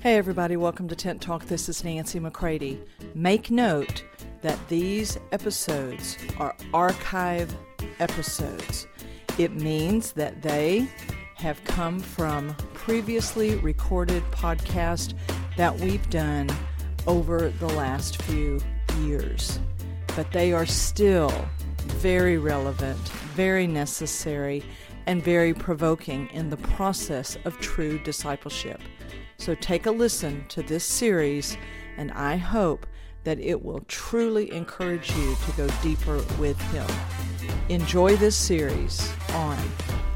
Hey, everybody, welcome to Tent Talk. This is Nancy McCready. Make note that these episodes are archive episodes. It means that they have come from previously recorded podcasts that we've done over the last few years. But they are still very relevant, very necessary, and very provoking in the process of true discipleship. So take a listen to this series, and I hope that it will truly encourage you to go deeper with Him. Enjoy this series on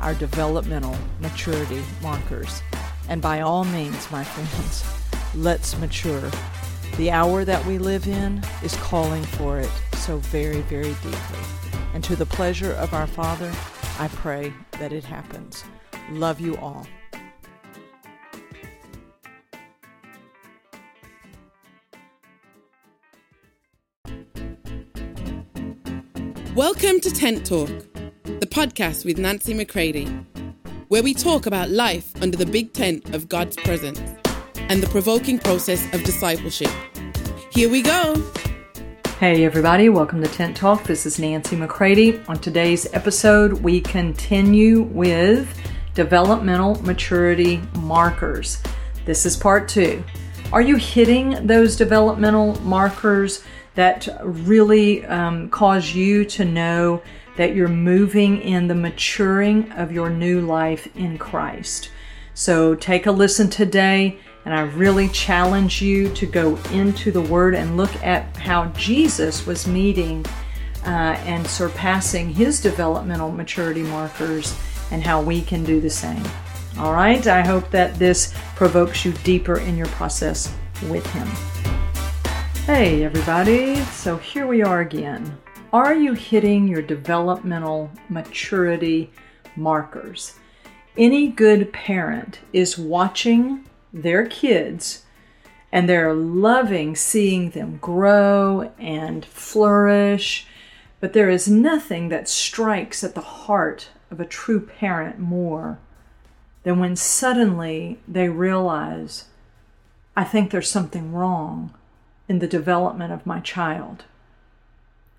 our developmental maturity markers. And by all means, my friends, let's mature. The hour that we live in is calling for it so very, very deeply. And to the pleasure of our Father, I pray that it happens. Love you all. Welcome to Tent Talk, the podcast with Nancy McCready, where we talk about life under the big tent of God's presence and the provoking process of discipleship. Here we go. Hey, everybody, welcome to Tent Talk. This is Nancy McCready. On today's episode, we continue with developmental maturity markers. This is part two. Are you hitting those developmental markers? That really um, cause you to know that you're moving in the maturing of your new life in Christ. So take a listen today, and I really challenge you to go into the Word and look at how Jesus was meeting uh, and surpassing his developmental maturity markers and how we can do the same. All right, I hope that this provokes you deeper in your process with Him. Hey, everybody. So here we are again. Are you hitting your developmental maturity markers? Any good parent is watching their kids and they're loving seeing them grow and flourish. But there is nothing that strikes at the heart of a true parent more than when suddenly they realize, I think there's something wrong in the development of my child.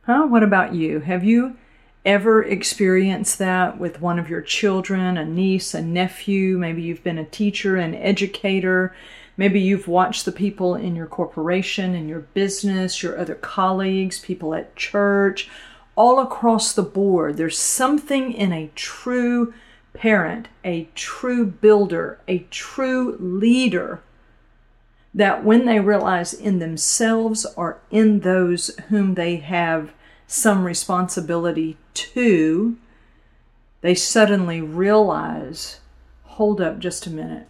Huh? What about you? Have you ever experienced that with one of your children, a niece, a nephew? Maybe you've been a teacher, an educator. Maybe you've watched the people in your corporation, in your business, your other colleagues, people at church, all across the board. There's something in a true parent, a true builder, a true leader that when they realize in themselves or in those whom they have some responsibility to, they suddenly realize hold up just a minute.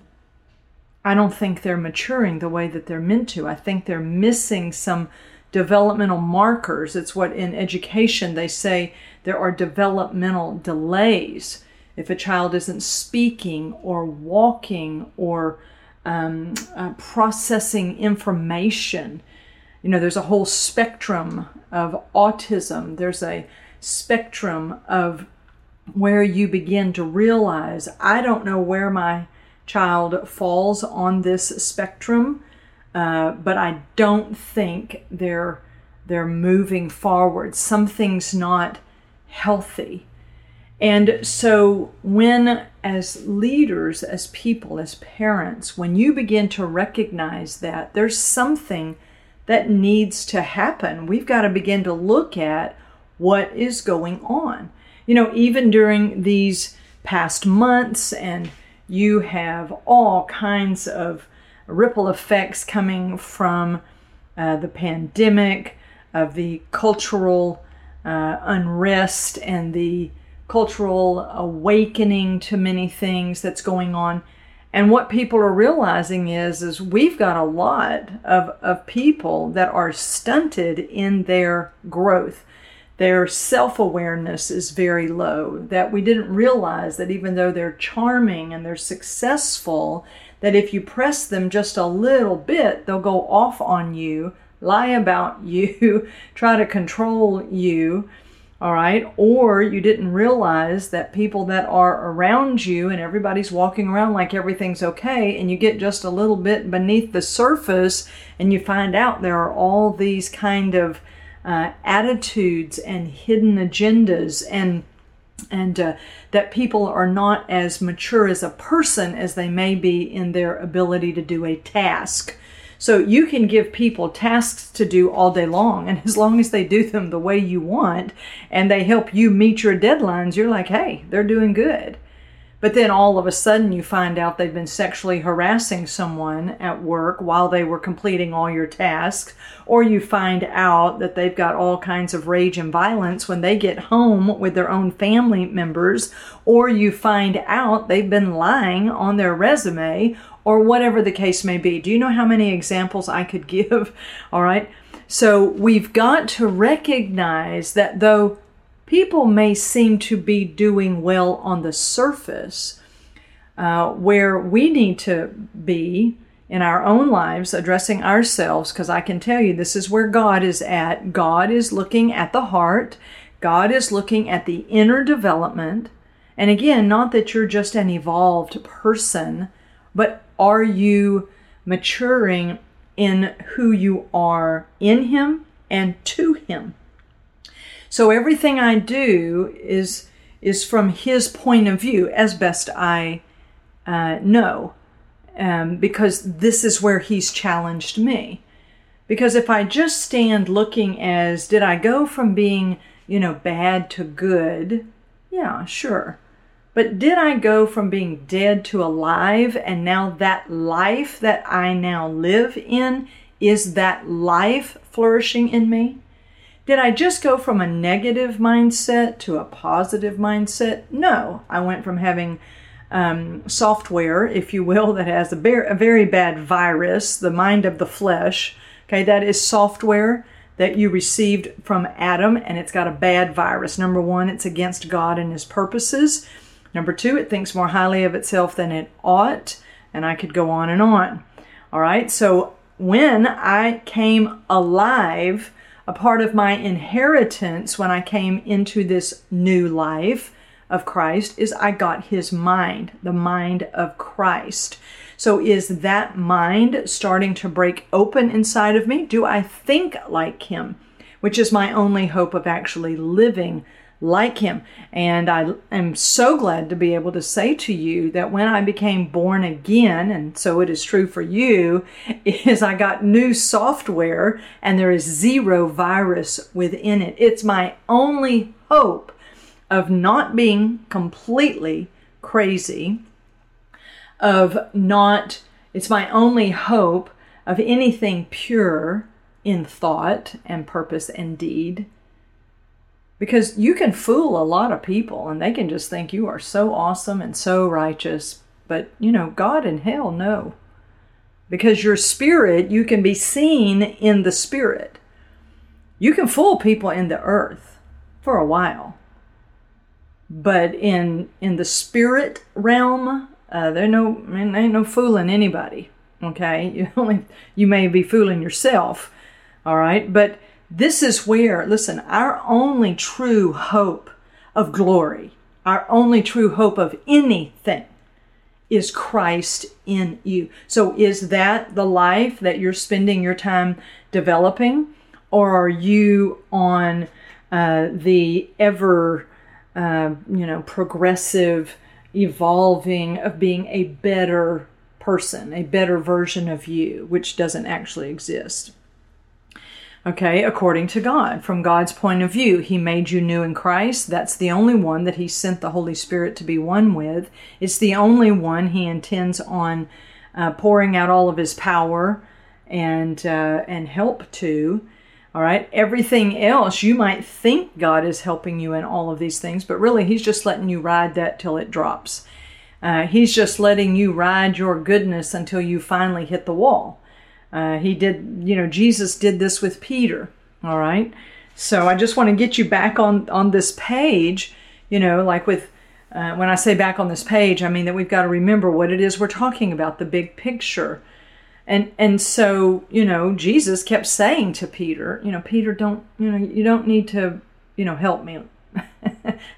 I don't think they're maturing the way that they're meant to. I think they're missing some developmental markers. It's what in education they say there are developmental delays. If a child isn't speaking or walking or um, uh, processing information. You know, there's a whole spectrum of autism. There's a spectrum of where you begin to realize I don't know where my child falls on this spectrum, uh, but I don't think they're they're moving forward. Something's not healthy. And so, when as leaders, as people, as parents, when you begin to recognize that there's something that needs to happen, we've got to begin to look at what is going on. You know, even during these past months, and you have all kinds of ripple effects coming from uh, the pandemic, of the cultural uh, unrest, and the cultural awakening to many things that's going on. And what people are realizing is, is we've got a lot of, of people that are stunted in their growth. Their self awareness is very low. That we didn't realize that even though they're charming and they're successful, that if you press them just a little bit, they'll go off on you, lie about you, try to control you all right? Or you didn't realize that people that are around you and everybody's walking around like everything's okay, and you get just a little bit beneath the surface and you find out there are all these kind of uh, attitudes and hidden agendas and and uh, that people are not as mature as a person as they may be in their ability to do a task. So you can give people tasks to do all day long, and as long as they do them the way you want and they help you meet your deadlines, you're like, hey, they're doing good. But then all of a sudden you find out they've been sexually harassing someone at work while they were completing all your tasks, or you find out that they've got all kinds of rage and violence when they get home with their own family members, or you find out they've been lying on their resume, or whatever the case may be. Do you know how many examples I could give? All right. So we've got to recognize that though people may seem to be doing well on the surface, uh, where we need to be in our own lives addressing ourselves, because I can tell you this is where God is at. God is looking at the heart, God is looking at the inner development. And again, not that you're just an evolved person, but are you maturing in who you are in Him and to Him? So everything I do is is from His point of view, as best I uh, know, um, because this is where He's challenged me. Because if I just stand looking as did I go from being you know bad to good? Yeah, sure. But did I go from being dead to alive and now that life that I now live in is that life flourishing in me? Did I just go from a negative mindset to a positive mindset? No, I went from having um, software, if you will, that has a, bar- a very bad virus, the mind of the flesh. Okay, that is software that you received from Adam, and it's got a bad virus. Number one, it's against God and His purposes. Number two, it thinks more highly of itself than it ought, and I could go on and on. All right, so when I came alive, a part of my inheritance when I came into this new life of Christ is I got his mind, the mind of Christ. So is that mind starting to break open inside of me? Do I think like him? Which is my only hope of actually living like him. And I am so glad to be able to say to you that when I became born again, and so it is true for you, is I got new software and there is zero virus within it. It's my only hope of not being completely crazy, of not, it's my only hope of anything pure in thought and purpose and deed because you can fool a lot of people and they can just think you are so awesome and so righteous. But, you know, God and hell know. Because your spirit, you can be seen in the spirit. You can fool people in the earth for a while. But in in the spirit realm, uh, there no man, ain't no fooling anybody. Okay, you only you may be fooling yourself. All right, but this is where, listen, our only true hope of glory, our only true hope of anything is Christ in you. So, is that the life that you're spending your time developing, or are you on uh, the ever, uh, you know, progressive, evolving of being a better person, a better version of you, which doesn't actually exist? Okay, according to God. From God's point of view, He made you new in Christ. That's the only one that He sent the Holy Spirit to be one with. It's the only one He intends on uh, pouring out all of His power and uh, and help to. All right, everything else you might think God is helping you in all of these things, but really He's just letting you ride that till it drops. Uh, he's just letting you ride your goodness until you finally hit the wall. Uh, he did, you know, Jesus did this with Peter. All right. So I just want to get you back on on this page. You know, like with uh, when I say back on this page, I mean that we've got to remember what it is we're talking about, the big picture. And and so you know, Jesus kept saying to Peter, you know, Peter, don't you know, you don't need to, you know, help me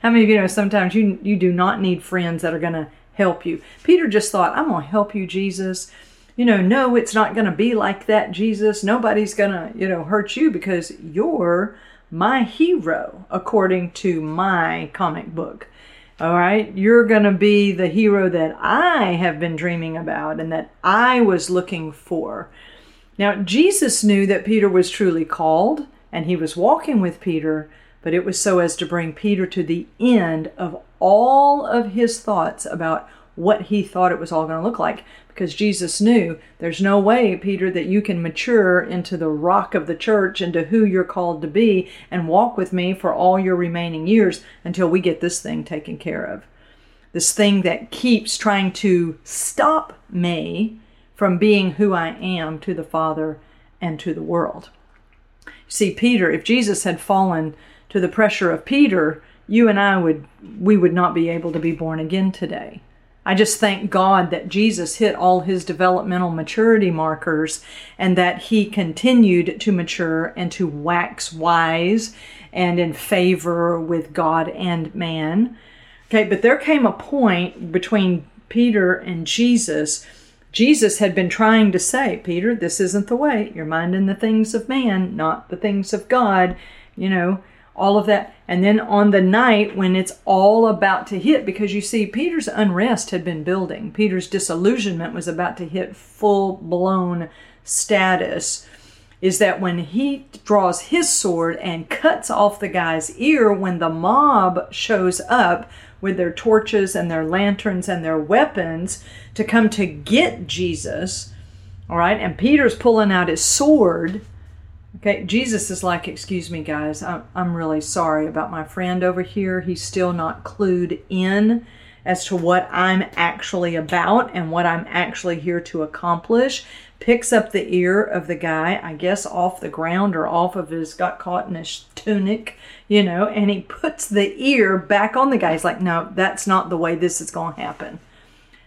How many of you know sometimes you you do not need friends that are going to help you? Peter just thought, I'm going to help you, Jesus. You know, no, it's not going to be like that, Jesus. Nobody's going to, you know, hurt you because you're my hero according to my comic book. All right, you're going to be the hero that I have been dreaming about and that I was looking for. Now, Jesus knew that Peter was truly called and he was walking with Peter, but it was so as to bring Peter to the end of all of his thoughts about what he thought it was all going to look like because Jesus knew there's no way, Peter, that you can mature into the rock of the church, into who you're called to be, and walk with me for all your remaining years until we get this thing taken care of. This thing that keeps trying to stop me from being who I am to the Father and to the world. See, Peter, if Jesus had fallen to the pressure of Peter, you and I would we would not be able to be born again today. I just thank God that Jesus hit all his developmental maturity markers and that he continued to mature and to wax wise and in favor with God and man. Okay, but there came a point between Peter and Jesus. Jesus had been trying to say, Peter, this isn't the way. You're minding the things of man, not the things of God. You know, all of that. And then on the night when it's all about to hit, because you see, Peter's unrest had been building, Peter's disillusionment was about to hit full blown status. Is that when he draws his sword and cuts off the guy's ear when the mob shows up with their torches and their lanterns and their weapons to come to get Jesus, all right, and Peter's pulling out his sword Okay, Jesus is like, Excuse me, guys, I'm, I'm really sorry about my friend over here. He's still not clued in as to what I'm actually about and what I'm actually here to accomplish. Picks up the ear of the guy, I guess off the ground or off of his, got caught in his tunic, you know, and he puts the ear back on the guy. He's like, No, that's not the way this is going to happen.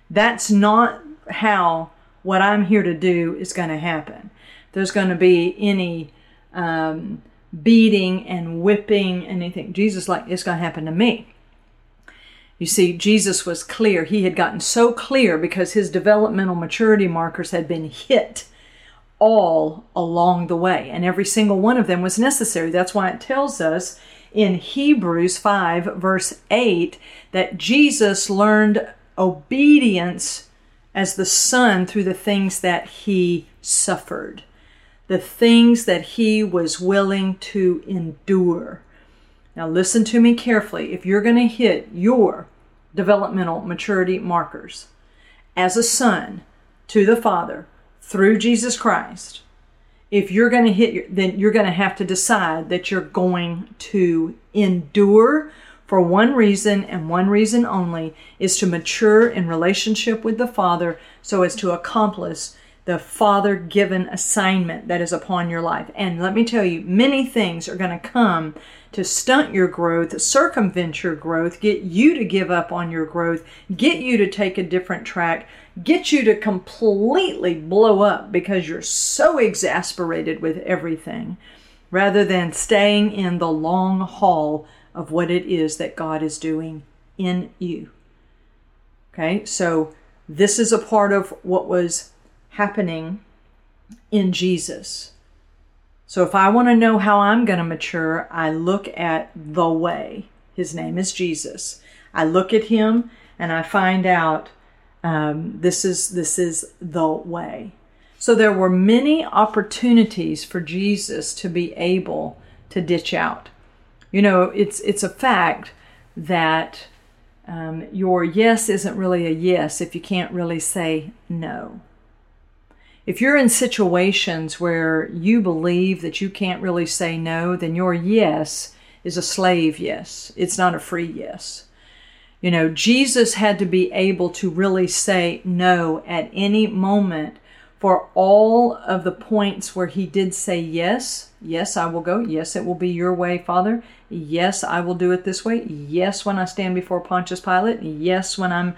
That's not how what I'm here to do is going to happen. There's going to be any um, beating and whipping anything. Jesus, like, it's going to happen to me. You see, Jesus was clear. He had gotten so clear because his developmental maturity markers had been hit all along the way, and every single one of them was necessary. That's why it tells us in Hebrews 5, verse 8, that Jesus learned obedience as the Son through the things that he suffered the things that he was willing to endure. Now, listen to me carefully. If you're going to hit your developmental maturity markers as a son to the Father through Jesus Christ, if you're going to hit, then you're going to have to decide that you're going to endure for one reason and one reason only is to mature in relationship with the Father so as to accomplish the father given assignment that is upon your life. And let me tell you, many things are going to come to stunt your growth, circumvent your growth, get you to give up on your growth, get you to take a different track, get you to completely blow up because you're so exasperated with everything, rather than staying in the long haul of what it is that God is doing in you. Okay, so this is a part of what was happening in Jesus. So if I want to know how I'm going to mature, I look at the way. His name is Jesus. I look at him and I find out um, this is this is the way. So there were many opportunities for Jesus to be able to ditch out. You know, it's it's a fact that um, your yes isn't really a yes if you can't really say no if you're in situations where you believe that you can't really say no, then your yes is a slave yes. It's not a free yes. You know, Jesus had to be able to really say no at any moment for all of the points where he did say yes. Yes, I will go. Yes, it will be your way, Father. Yes, I will do it this way. Yes, when I stand before Pontius Pilate. Yes, when I'm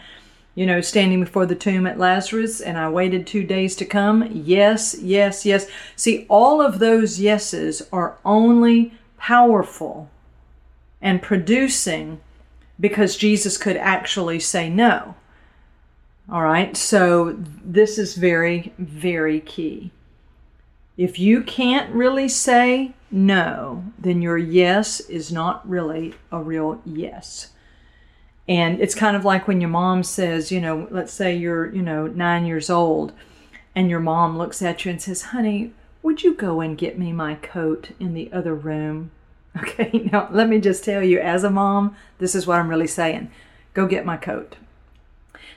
you know, standing before the tomb at Lazarus, and I waited two days to come. Yes, yes, yes. See, all of those yeses are only powerful and producing because Jesus could actually say no. All right, so this is very, very key. If you can't really say no, then your yes is not really a real yes. And it's kind of like when your mom says, you know, let's say you're, you know, nine years old and your mom looks at you and says, honey, would you go and get me my coat in the other room? Okay, now let me just tell you, as a mom, this is what I'm really saying go get my coat.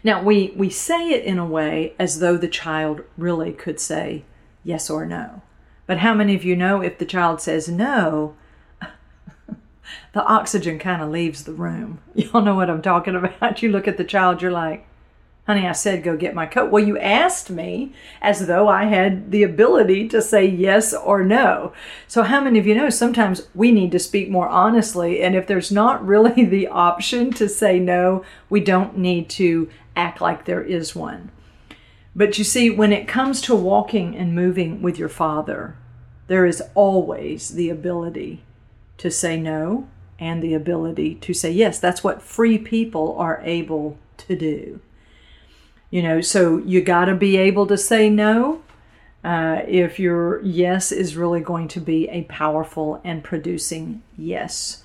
Now, we, we say it in a way as though the child really could say yes or no. But how many of you know if the child says no, the oxygen kind of leaves the room? Y'all know what I'm talking about. You look at the child, you're like, honey, I said go get my coat. Well, you asked me as though I had the ability to say yes or no. So, how many of you know sometimes we need to speak more honestly? And if there's not really the option to say no, we don't need to act like there is one. But you see, when it comes to walking and moving with your Father, there is always the ability to say no and the ability to say yes. That's what free people are able to do. You know, so you got to be able to say no uh, if your yes is really going to be a powerful and producing yes.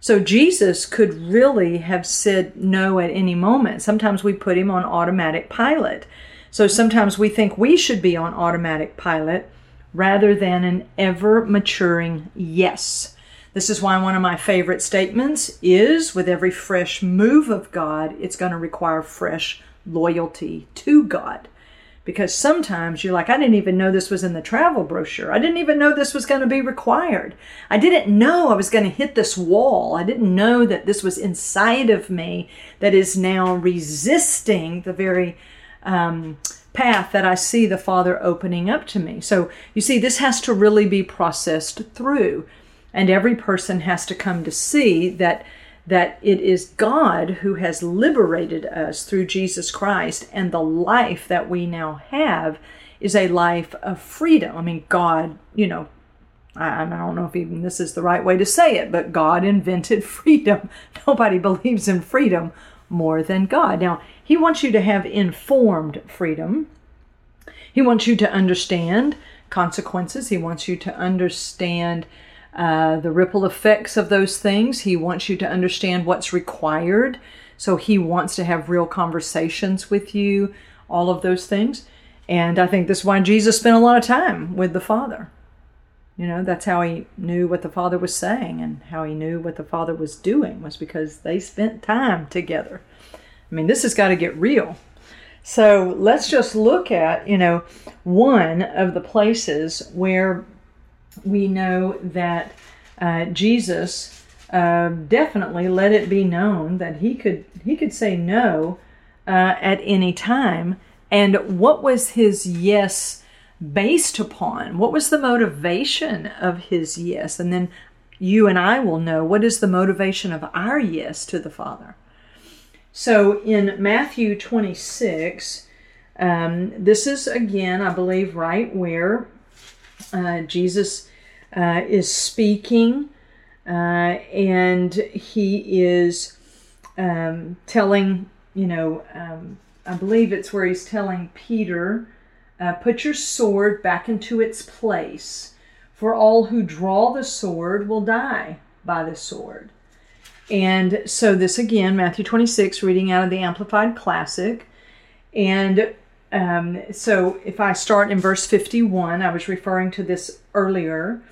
So Jesus could really have said no at any moment. Sometimes we put him on automatic pilot. So sometimes we think we should be on automatic pilot rather than an ever maturing yes. This is why one of my favorite statements is with every fresh move of God, it's going to require fresh loyalty to God because sometimes you're like, I didn't even know this was in the travel brochure. I didn't even know this was going to be required. I didn't know I was going to hit this wall. I didn't know that this was inside of me that is now resisting the very um, path that I see the Father opening up to me. So you see, this has to really be processed through. And every person has to come to see that that it is God who has liberated us through Jesus Christ, and the life that we now have is a life of freedom. I mean, God, you know, I, I don't know if even this is the right way to say it, but God invented freedom. Nobody believes in freedom more than God. Now, He wants you to have informed freedom. He wants you to understand consequences. He wants you to understand uh, the ripple effects of those things. He wants you to understand what's required. So he wants to have real conversations with you, all of those things. And I think this is why Jesus spent a lot of time with the Father. You know, that's how he knew what the Father was saying and how he knew what the Father was doing, was because they spent time together. I mean, this has got to get real. So let's just look at, you know, one of the places where we know that uh, Jesus uh, definitely let it be known that he could he could say no uh, at any time. And what was his yes based upon? What was the motivation of his yes? And then you and I will know what is the motivation of our yes to the Father. So in Matthew 26, um, this is again, I believe, right where uh, Jesus uh, is speaking, uh, and he is um, telling, you know, um, I believe it's where he's telling Peter, uh, put your sword back into its place, for all who draw the sword will die by the sword. And so, this again, Matthew 26, reading out of the Amplified Classic. And um, so, if I start in verse 51, I was referring to this earlier.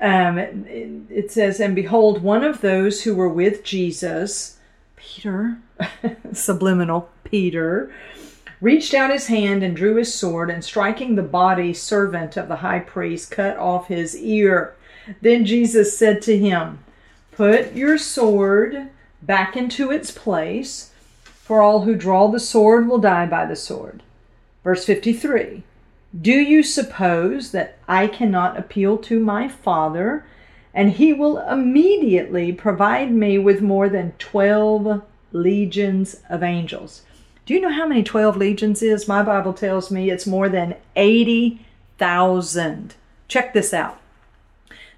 Um, it, says, And behold, one of those who were with Jesus, Peter, subliminal Peter, reached out his hand and drew his sword, and striking the body servant of the high priest, cut off his ear. Then Jesus said to him, Put your sword back into its place, for all who draw the sword will die by the sword. Verse 53 do you suppose that I cannot appeal to my Father, and he will immediately provide me with more than 12 legions of angels? Do you know how many 12 legions is? My Bible tells me it's more than 80,000. Check this out.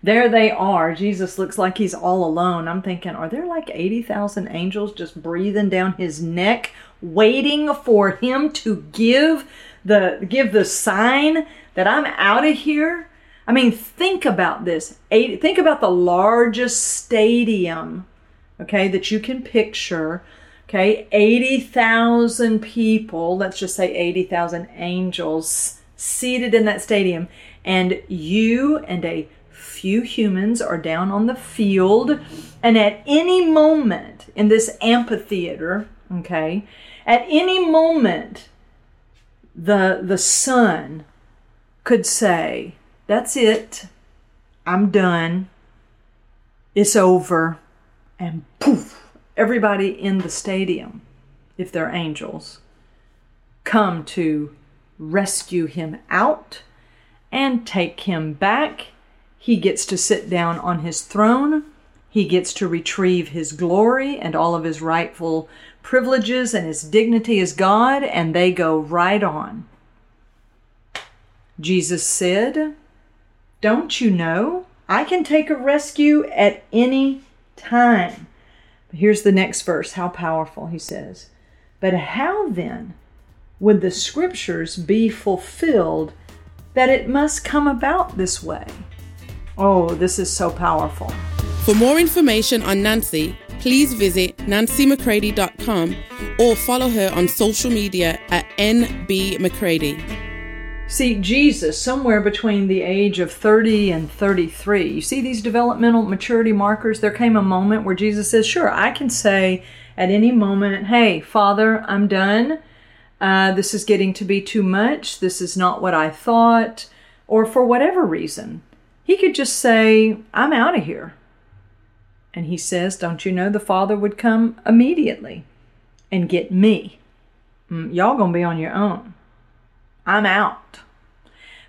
There they are. Jesus looks like he's all alone. I'm thinking, are there like 80,000 angels just breathing down his neck, waiting for him to give the give the sign that I'm out of here? I mean, think about this. Think about the largest stadium, okay, that you can picture. Okay, 80,000 people, let's just say 80,000 angels seated in that stadium, and you and a few humans are down on the field, and at any moment in this amphitheater, okay, at any moment, the the Son could say, That's it. I'm done. It's over. And poof, everybody in the stadium, if they're angels, come to rescue him out and take him back. He gets to sit down on his throne. He gets to retrieve his glory and all of his rightful privileges and his dignity as God, and they go right on. Jesus said, Don't you know? I can take a rescue at any time. Here's the next verse. How powerful, he says. But how then would the scriptures be fulfilled that it must come about this way? Oh, this is so powerful. For more information on Nancy, please visit nancymccready.com or follow her on social media at nbmccready. See, Jesus, somewhere between the age of 30 and 33, you see these developmental maturity markers? There came a moment where Jesus says, Sure, I can say at any moment, Hey, Father, I'm done. Uh, this is getting to be too much. This is not what I thought. Or for whatever reason, he could just say, I'm out of here. And he says, Don't you know the Father would come immediately and get me? Mm, y'all gonna be on your own. I'm out.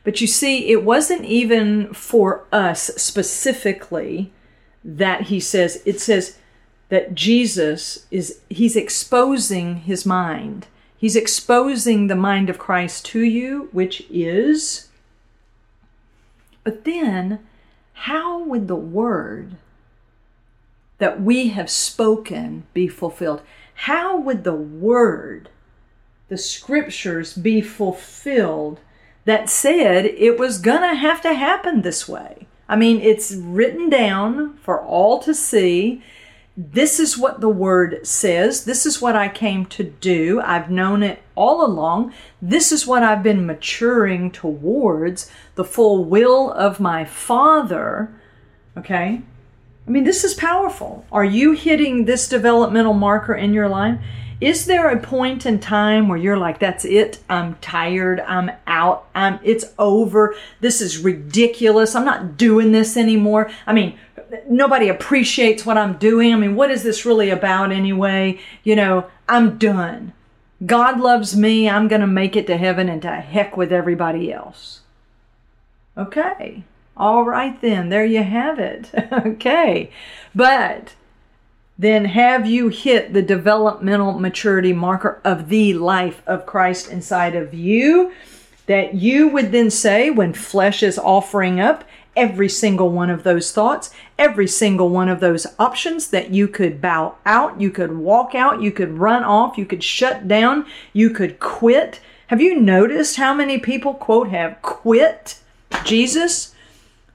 But you see, it wasn't even for us specifically that he says, it says that Jesus is, he's exposing his mind. He's exposing the mind of Christ to you, which is. But then, how would the word that we have spoken be fulfilled? How would the word the scriptures be fulfilled that said it was going to have to happen this way. I mean, it's written down for all to see. This is what the word says. This is what I came to do. I've known it all along. This is what I've been maturing towards the full will of my Father. Okay? I mean, this is powerful. Are you hitting this developmental marker in your life? Is there a point in time where you're like, that's it? I'm tired. I'm out. I'm, it's over. This is ridiculous. I'm not doing this anymore. I mean, nobody appreciates what I'm doing. I mean, what is this really about anyway? You know, I'm done. God loves me. I'm going to make it to heaven and to heck with everybody else. Okay. All right, then. There you have it. okay. But then have you hit the developmental maturity marker of the life of Christ inside of you? That you would then say, when flesh is offering up every single one of those thoughts, every single one of those options, that you could bow out, you could walk out, you could run off, you could shut down, you could quit. Have you noticed how many people, quote, have quit Jesus?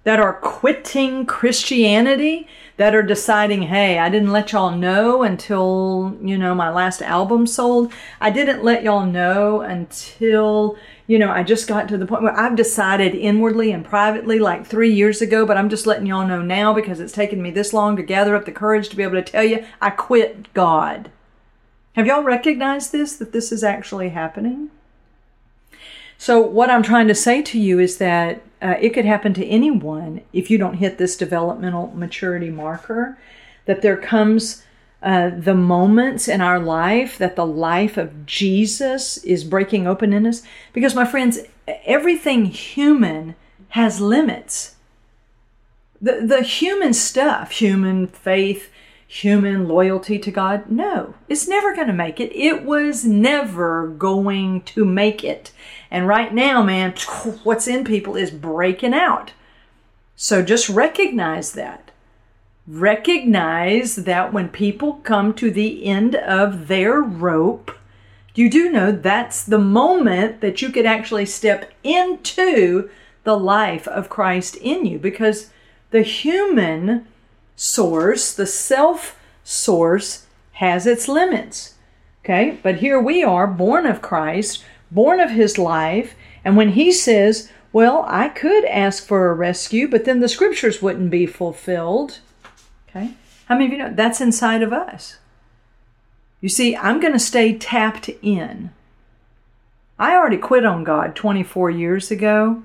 That are quitting Christianity? that are deciding, hey, I didn't let y'all know until, you know, my last album sold. I didn't let y'all know until, you know, I just got to the point where I've decided inwardly and privately like three years ago, but I'm just letting y'all know now because it's taken me this long to gather up the courage to be able to tell you I quit God. Have y'all recognized this, that this is actually happening? So, what I'm trying to say to you is that uh, it could happen to anyone if you don't hit this developmental maturity marker. That there comes uh, the moments in our life that the life of Jesus is breaking open in us. Because, my friends, everything human has limits. The, the human stuff, human faith, human loyalty to God, no, it's never going to make it. It was never going to make it. And right now, man, what's in people is breaking out. So just recognize that. Recognize that when people come to the end of their rope, you do know that's the moment that you could actually step into the life of Christ in you because the human source, the self source, has its limits. Okay, but here we are, born of Christ, born of his life, and when he says, well, I could ask for a rescue, but then the scriptures wouldn't be fulfilled. Okay? How many of you know that's inside of us? You see, I'm going to stay tapped in. I already quit on God 24 years ago,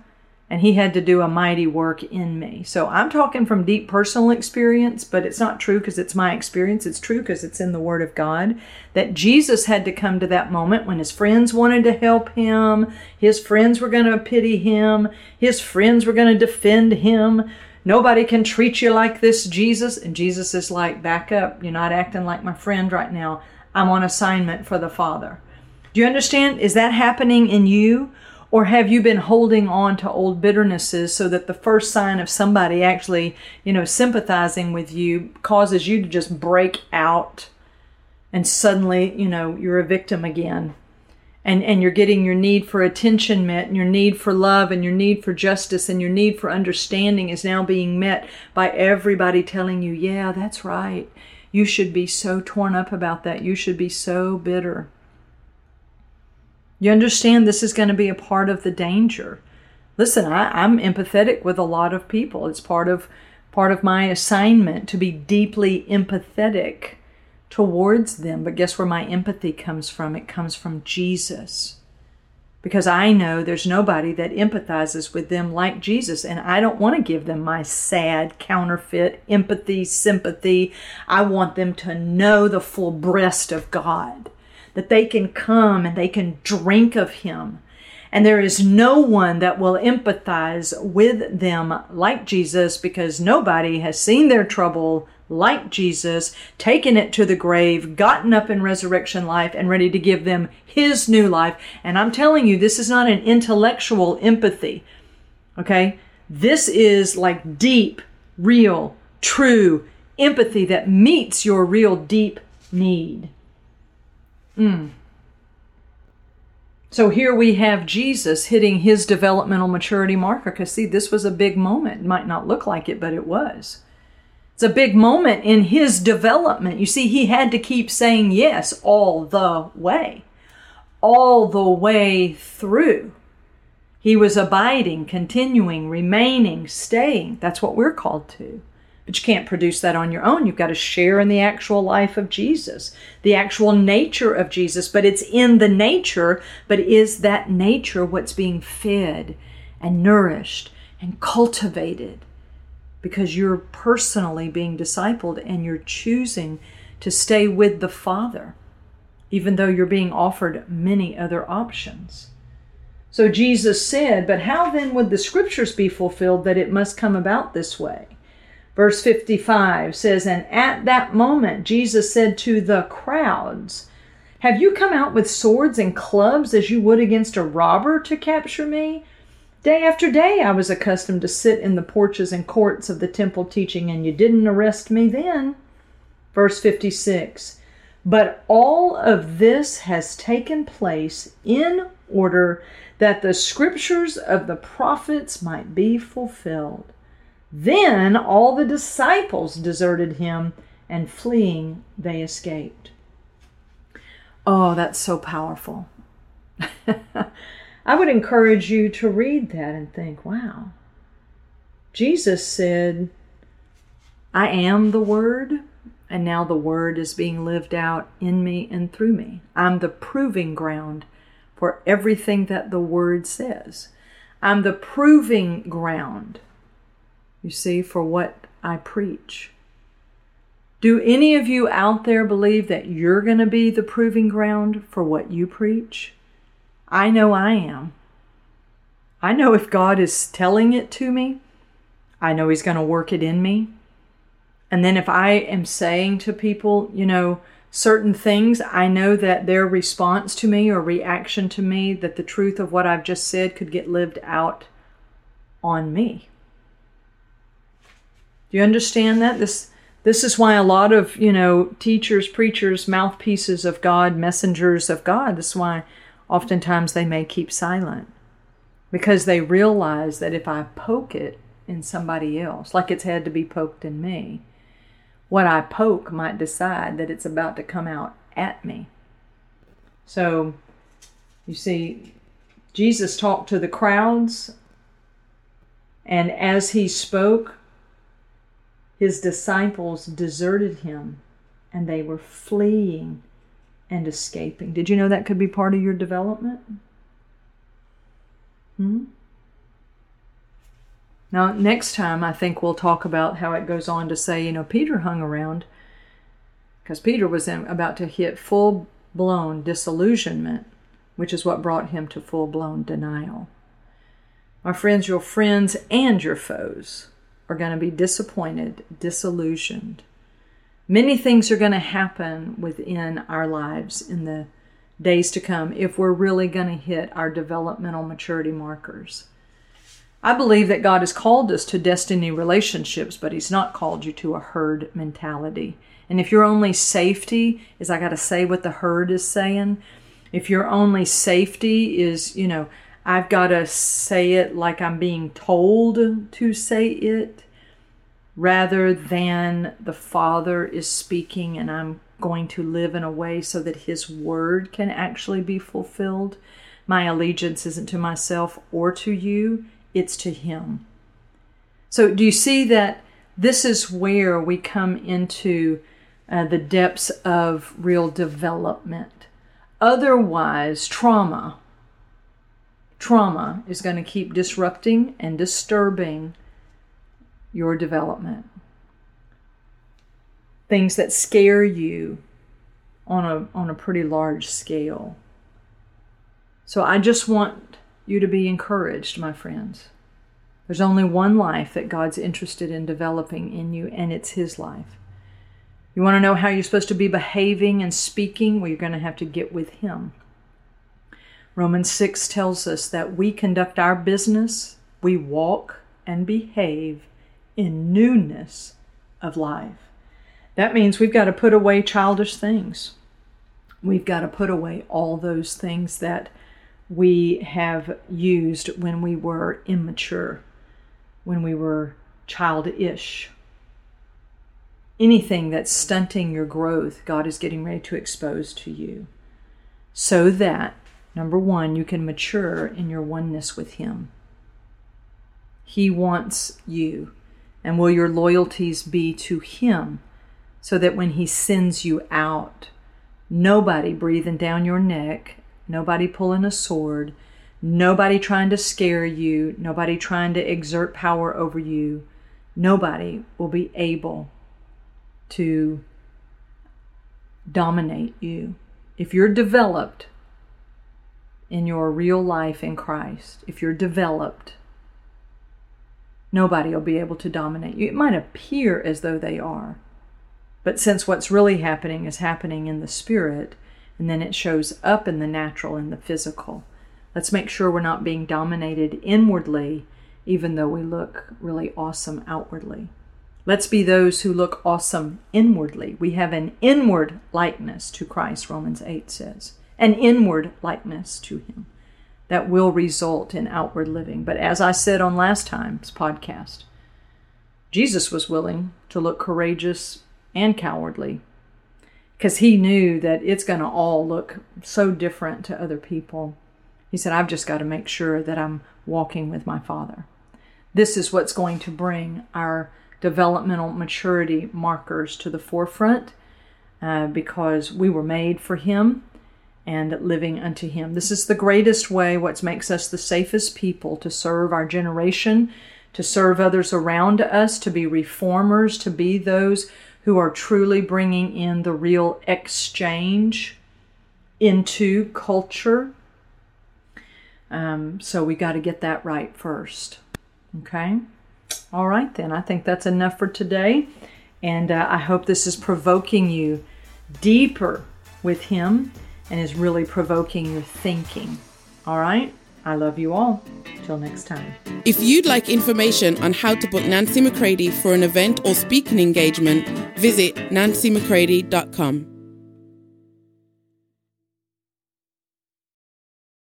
and he had to do a mighty work in me. So I'm talking from deep personal experience, but it's not true because it's my experience. It's true because it's in the Word of God that Jesus had to come to that moment when his friends wanted to help him, his friends were going to pity him, his friends were going to defend him. Nobody can treat you like this, Jesus. And Jesus is like, back up. You're not acting like my friend right now. I'm on assignment for the Father. Do you understand? Is that happening in you? Or have you been holding on to old bitternesses so that the first sign of somebody actually, you know, sympathizing with you causes you to just break out and suddenly, you know, you're a victim again? And, and you're getting your need for attention met, and your need for love, and your need for justice, and your need for understanding is now being met by everybody telling you, yeah, that's right. You should be so torn up about that. You should be so bitter. You understand this is going to be a part of the danger. Listen, I, am empathetic with a lot of people. It's part of part of my assignment to be deeply empathetic towards them. But guess where my empathy comes from? It comes from Jesus. Because I know there's nobody that empathizes with them like Jesus, and I don't want to give them my sad, counterfeit empathy, sympathy. I want them to know the full breast of God that they can come and they can drink of Him. And there is no one that will empathize with them like Jesus because nobody has seen their trouble like Jesus, taken it to the grave, gotten up in resurrection life, and ready to give them His new life. And I'm telling you, this is not an intellectual empathy. Okay? This is like deep, real, true empathy that meets your real deep need. Mm. So here we have Jesus hitting his developmental maturity marker. Because, see, this was a big moment. It might not look like it, but it was. It's a big moment in his development. You see, he had to keep saying yes all the way, all the way through. He was abiding, continuing, remaining, staying. That's what we're called to. But you can't produce that on your own. You've got to share in the actual life of Jesus, the actual nature of Jesus. But it's in the nature, but is that nature what's being fed and nourished and cultivated? Because you're personally being discipled and you're choosing to stay with the Father, even though you're being offered many other options. So Jesus said, But how then would the scriptures be fulfilled that it must come about this way? Verse 55 says, And at that moment Jesus said to the crowds, Have you come out with swords and clubs as you would against a robber to capture me? Day after day I was accustomed to sit in the porches and courts of the temple teaching, and you didn't arrest me then. Verse 56 But all of this has taken place in order that the scriptures of the prophets might be fulfilled. Then all the disciples deserted him, and fleeing, they escaped. Oh, that's so powerful. I would encourage you to read that and think, wow. Jesus said, I am the Word, and now the Word is being lived out in me and through me. I'm the proving ground for everything that the Word says. I'm the proving ground you see, for what I preach. Do any of you out there believe that you're going to be the proving ground for what you preach? I know I am. I know if God is telling it to me, I know He's going to work it in me. And then if I am saying to people, you know, certain things, I know that their response to me or reaction to me, that the truth of what I've just said could get lived out on me. Do you understand that? This this is why a lot of, you know, teachers, preachers, mouthpieces of God, messengers of God, this is why oftentimes they may keep silent. Because they realize that if I poke it in somebody else, like it's had to be poked in me, what I poke might decide that it's about to come out at me. So, you see, Jesus talked to the crowds, and as he spoke, his disciples deserted him and they were fleeing and escaping. Did you know that could be part of your development? Hmm? Now, next time, I think we'll talk about how it goes on to say, you know, Peter hung around because Peter was about to hit full blown disillusionment, which is what brought him to full blown denial. My friends, your friends and your foes are going to be disappointed, disillusioned. Many things are going to happen within our lives in the days to come if we're really going to hit our developmental maturity markers. I believe that God has called us to destiny relationships, but He's not called you to a herd mentality. And if your only safety is I got to say what the herd is saying, if your only safety is, you know, I've got to say it like I'm being told to say it rather than the Father is speaking and I'm going to live in a way so that His word can actually be fulfilled. My allegiance isn't to myself or to you, it's to Him. So, do you see that this is where we come into uh, the depths of real development? Otherwise, trauma trauma is going to keep disrupting and disturbing your development. Things that scare you on a, on a pretty large scale. So I just want you to be encouraged, my friends. There's only one life that God's interested in developing in you, and it's His life. You want to know how you're supposed to be behaving and speaking? Well, you're going to have to get with Him. Romans 6 tells us that we conduct our business, we walk and behave in newness of life. That means we've got to put away childish things. We've got to put away all those things that we have used when we were immature, when we were childish. Anything that's stunting your growth, God is getting ready to expose to you so that Number one, you can mature in your oneness with Him. He wants you. And will your loyalties be to Him so that when He sends you out, nobody breathing down your neck, nobody pulling a sword, nobody trying to scare you, nobody trying to exert power over you, nobody will be able to dominate you. If you're developed in your real life in Christ, if you're developed, nobody will be able to dominate you. It might appear as though they are, but since what's really happening is happening in the spirit, and then it shows up in the natural and the physical. Let's make sure we're not being dominated inwardly, even though we look really awesome outwardly. Let's be those who look awesome inwardly. We have an inward likeness to Christ, Romans 8 says an inward likeness to Him that will result in outward living. But as I said on last time's podcast, Jesus was willing to look courageous and cowardly because he knew that it's going to all look so different to other people. He said, I've just got to make sure that I'm walking with my Father. This is what's going to bring our developmental maturity markers to the forefront uh, because we were made for Him and living unto Him. This is the greatest way, what makes us the safest people to serve our generation, to serve others around us, to be reformers, to be those who are truly bringing in the real exchange into culture. Um, so we got to get that right first. Okay? All right, then. I think that's enough for today. And uh, I hope this is provoking you deeper with Him and is really provoking your thinking. All right? I love you all. Till next time. If you'd like information on how to book Nancy McCready for an event or speaking engagement, visit nancymccready.com.